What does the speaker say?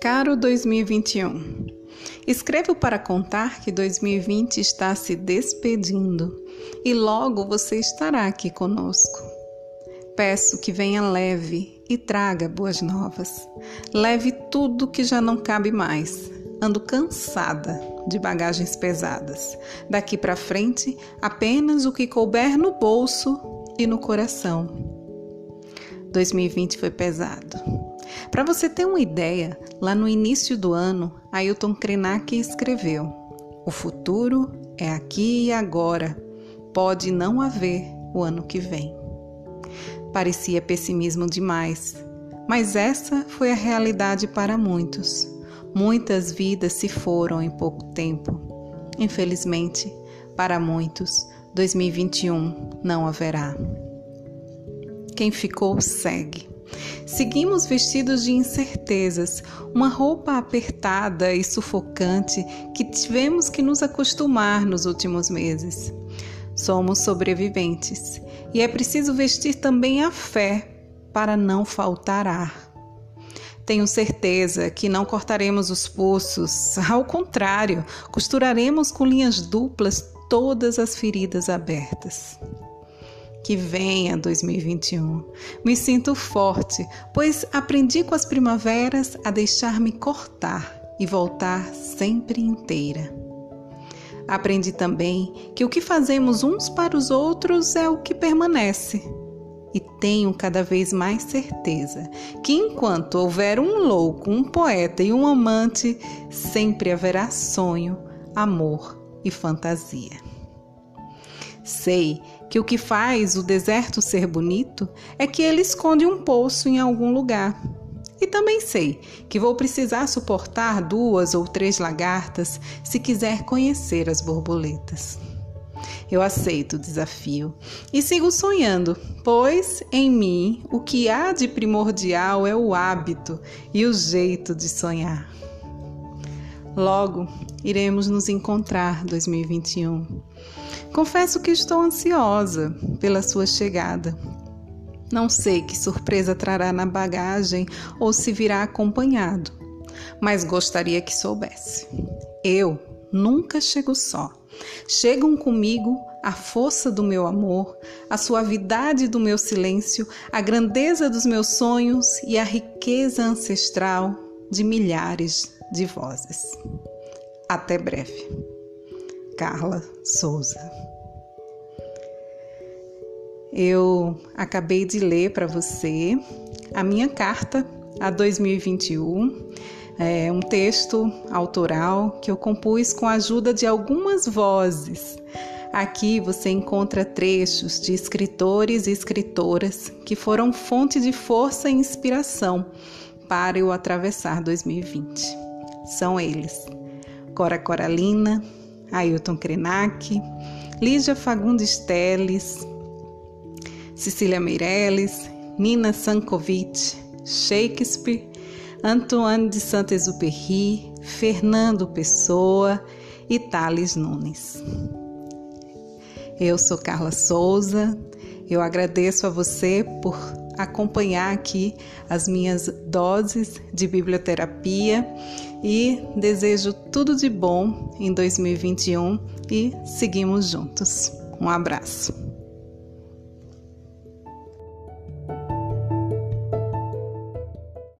Caro 2021, escrevo para contar que 2020 está se despedindo e logo você estará aqui conosco. Peço que venha leve e traga boas novas. Leve tudo que já não cabe mais. Ando cansada de bagagens pesadas. Daqui para frente, apenas o que couber no bolso e no coração. 2020 foi pesado para você ter uma ideia, lá no início do ano, Ailton Krenak escreveu: O futuro é aqui e agora, pode não haver o ano que vem. Parecia pessimismo demais, mas essa foi a realidade para muitos. Muitas vidas se foram em pouco tempo. Infelizmente, para muitos, 2021 não haverá. Quem ficou, segue. Seguimos vestidos de incertezas, uma roupa apertada e sufocante que tivemos que nos acostumar nos últimos meses. Somos sobreviventes e é preciso vestir também a fé para não faltar ar. Tenho certeza que não cortaremos os pulsos, ao contrário, costuraremos com linhas duplas todas as feridas abertas. Que venha 2021. Me sinto forte, pois aprendi com as primaveras a deixar-me cortar e voltar sempre inteira. Aprendi também que o que fazemos uns para os outros é o que permanece. E tenho cada vez mais certeza que enquanto houver um louco, um poeta e um amante, sempre haverá sonho, amor e fantasia. Sei que o que faz o deserto ser bonito é que ele esconde um poço em algum lugar. E também sei que vou precisar suportar duas ou três lagartas se quiser conhecer as borboletas. Eu aceito o desafio e sigo sonhando, pois em mim o que há de primordial é o hábito e o jeito de sonhar. Logo iremos nos encontrar 2021. Confesso que estou ansiosa pela sua chegada. Não sei que surpresa trará na bagagem ou se virá acompanhado, mas gostaria que soubesse. Eu nunca chego só. Chegam comigo a força do meu amor, a suavidade do meu silêncio, a grandeza dos meus sonhos e a riqueza ancestral de milhares de vozes. Até breve. Carla Souza. Eu acabei de ler para você a minha carta a 2021. É um texto autoral que eu compus com a ajuda de algumas vozes. Aqui você encontra trechos de escritores e escritoras que foram fonte de força e inspiração para eu atravessar 2020. São eles: Cora Coralina, Ailton Krenak, Lígia Fagundes Teles, Cecília Meirelles, Nina Sankovic, Shakespeare, Antoine de Saint-Exupéry, Fernando Pessoa e Thales Nunes. Eu sou Carla Souza, eu agradeço a você por acompanhar aqui as minhas doses de biblioterapia e desejo tudo de bom em 2021 e seguimos juntos. Um abraço.